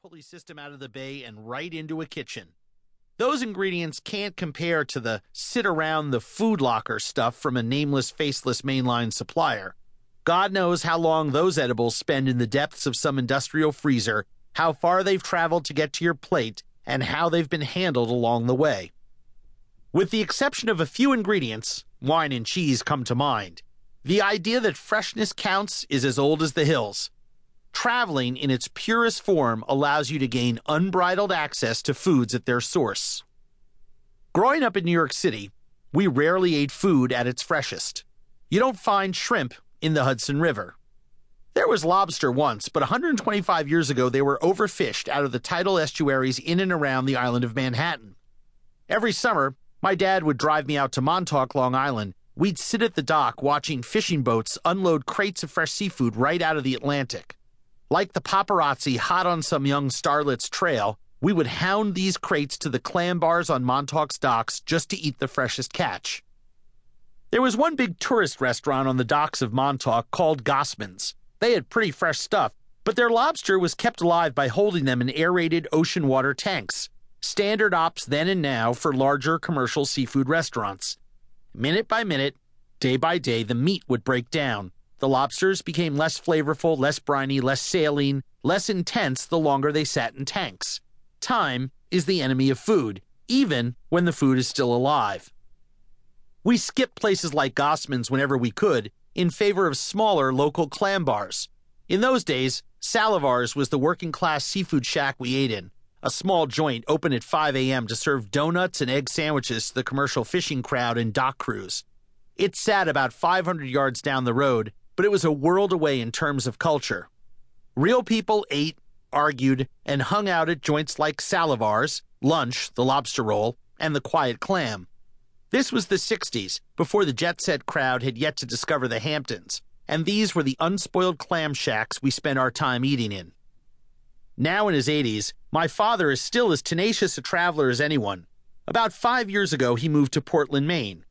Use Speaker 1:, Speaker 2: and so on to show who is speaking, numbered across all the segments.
Speaker 1: pulley system out of the bay and right into a kitchen. Those ingredients can't compare to the sit around the food locker stuff from a nameless, faceless mainline supplier. God knows how long those edibles spend in the depths of some industrial freezer, how far they've traveled to get to your plate, and how they've been handled along the way. With the exception of a few ingredients, wine and cheese come to mind. The idea that freshness counts is as old as the hills. Traveling in its purest form allows you to gain unbridled access to foods at their source. Growing up in New York City, we rarely ate food at its freshest. You don't find shrimp in the Hudson River. There was lobster once, but 125 years ago they were overfished out of the tidal estuaries in and around the island of Manhattan. Every summer, my dad would drive me out to Montauk, Long Island. We'd sit at the dock watching fishing boats unload crates of fresh seafood right out of the Atlantic. Like the paparazzi hot on some young starlet's trail, we would hound these crates to the clam bars on Montauk's docks just to eat the freshest catch. There was one big tourist restaurant on the docks of Montauk called Gosman's. They had pretty fresh stuff, but their lobster was kept alive by holding them in aerated ocean water tanks standard ops then and now for larger commercial seafood restaurants. Minute by minute, day by day, the meat would break down. The lobsters became less flavorful, less briny, less saline, less intense the longer they sat in tanks. Time is the enemy of food, even when the food is still alive. We skipped places like Gosman's whenever we could in favor of smaller local clam bars. In those days, Salivar's was the working class seafood shack we ate in a small joint open at 5 a.m. to serve donuts and egg sandwiches to the commercial fishing crowd and dock crews. It sat about 500 yards down the road, but it was a world away in terms of culture. Real people ate, argued, and hung out at joints like Salivar's, Lunch, the lobster roll, and the Quiet Clam. This was the 60s, before the jet set crowd had yet to discover the Hamptons, and these were the unspoiled clam shacks we spent our time eating in. Now in his 80s, my father is still as tenacious a traveler as anyone. About five years ago, he moved to Portland, Maine.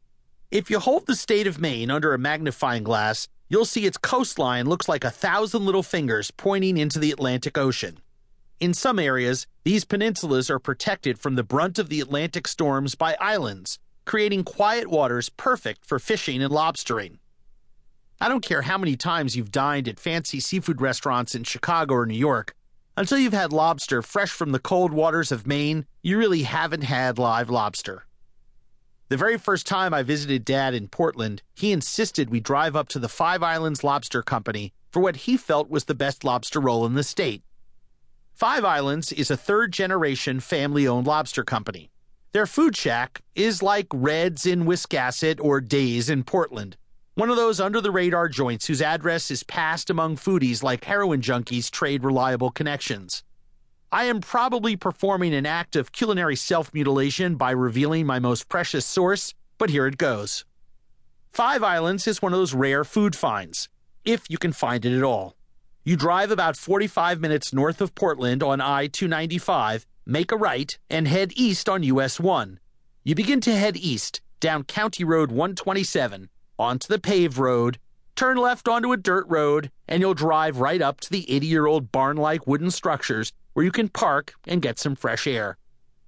Speaker 1: If you hold the state of Maine under a magnifying glass, you'll see its coastline looks like a thousand little fingers pointing into the Atlantic Ocean. In some areas, these peninsulas are protected from the brunt of the Atlantic storms by islands, creating quiet waters perfect for fishing and lobstering. I don't care how many times you've dined at fancy seafood restaurants in Chicago or New York, until you've had lobster fresh from the cold waters of Maine, you really haven't had live lobster. The very first time I visited Dad in Portland, he insisted we drive up to the Five Islands Lobster Company for what he felt was the best lobster roll in the state. Five Islands is a third generation family owned lobster company. Their food shack is like Red's in Wiscasset or Days in Portland. One of those under the radar joints whose address is passed among foodies like heroin junkies trade reliable connections. I am probably performing an act of culinary self mutilation by revealing my most precious source, but here it goes. Five Islands is one of those rare food finds, if you can find it at all. You drive about 45 minutes north of Portland on I 295, make a right, and head east on US 1. You begin to head east, down County Road 127 onto the paved road, turn left onto a dirt road, and you'll drive right up to the 80 year old barn like wooden structures where you can park and get some fresh air.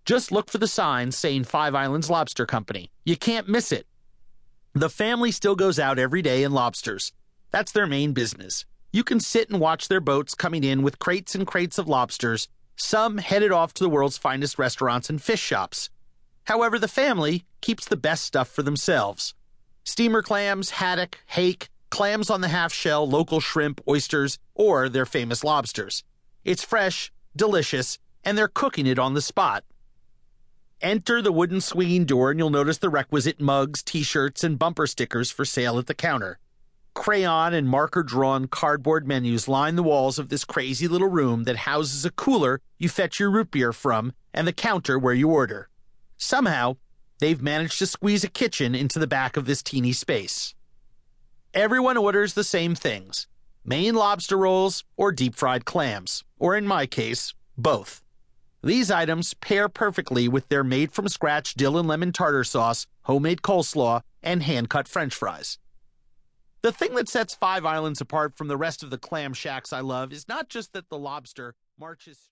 Speaker 1: Just look for the signs saying Five Islands Lobster Company. You can't miss it. The family still goes out every day in lobsters. That's their main business. You can sit and watch their boats coming in with crates and crates of lobsters, some headed off to the world's finest restaurants and fish shops. However, the family keeps the best stuff for themselves. Steamer clams, haddock, hake, clams on the half shell, local shrimp, oysters, or their famous lobsters. It's fresh, delicious, and they're cooking it on the spot. Enter the wooden swinging door and you'll notice the requisite mugs, t shirts, and bumper stickers for sale at the counter. Crayon and marker drawn cardboard menus line the walls of this crazy little room that houses a cooler you fetch your root beer from and the counter where you order. Somehow, they've managed to squeeze a kitchen into the back of this teeny space. Everyone orders the same things Maine lobster rolls or deep fried clams, or in my case, both. These items pair perfectly with their made from scratch dill and lemon tartar sauce, homemade coleslaw, and hand cut french fries. The thing that sets Five Islands apart from the rest of the clam shacks I love is not just that the lobster marches straight.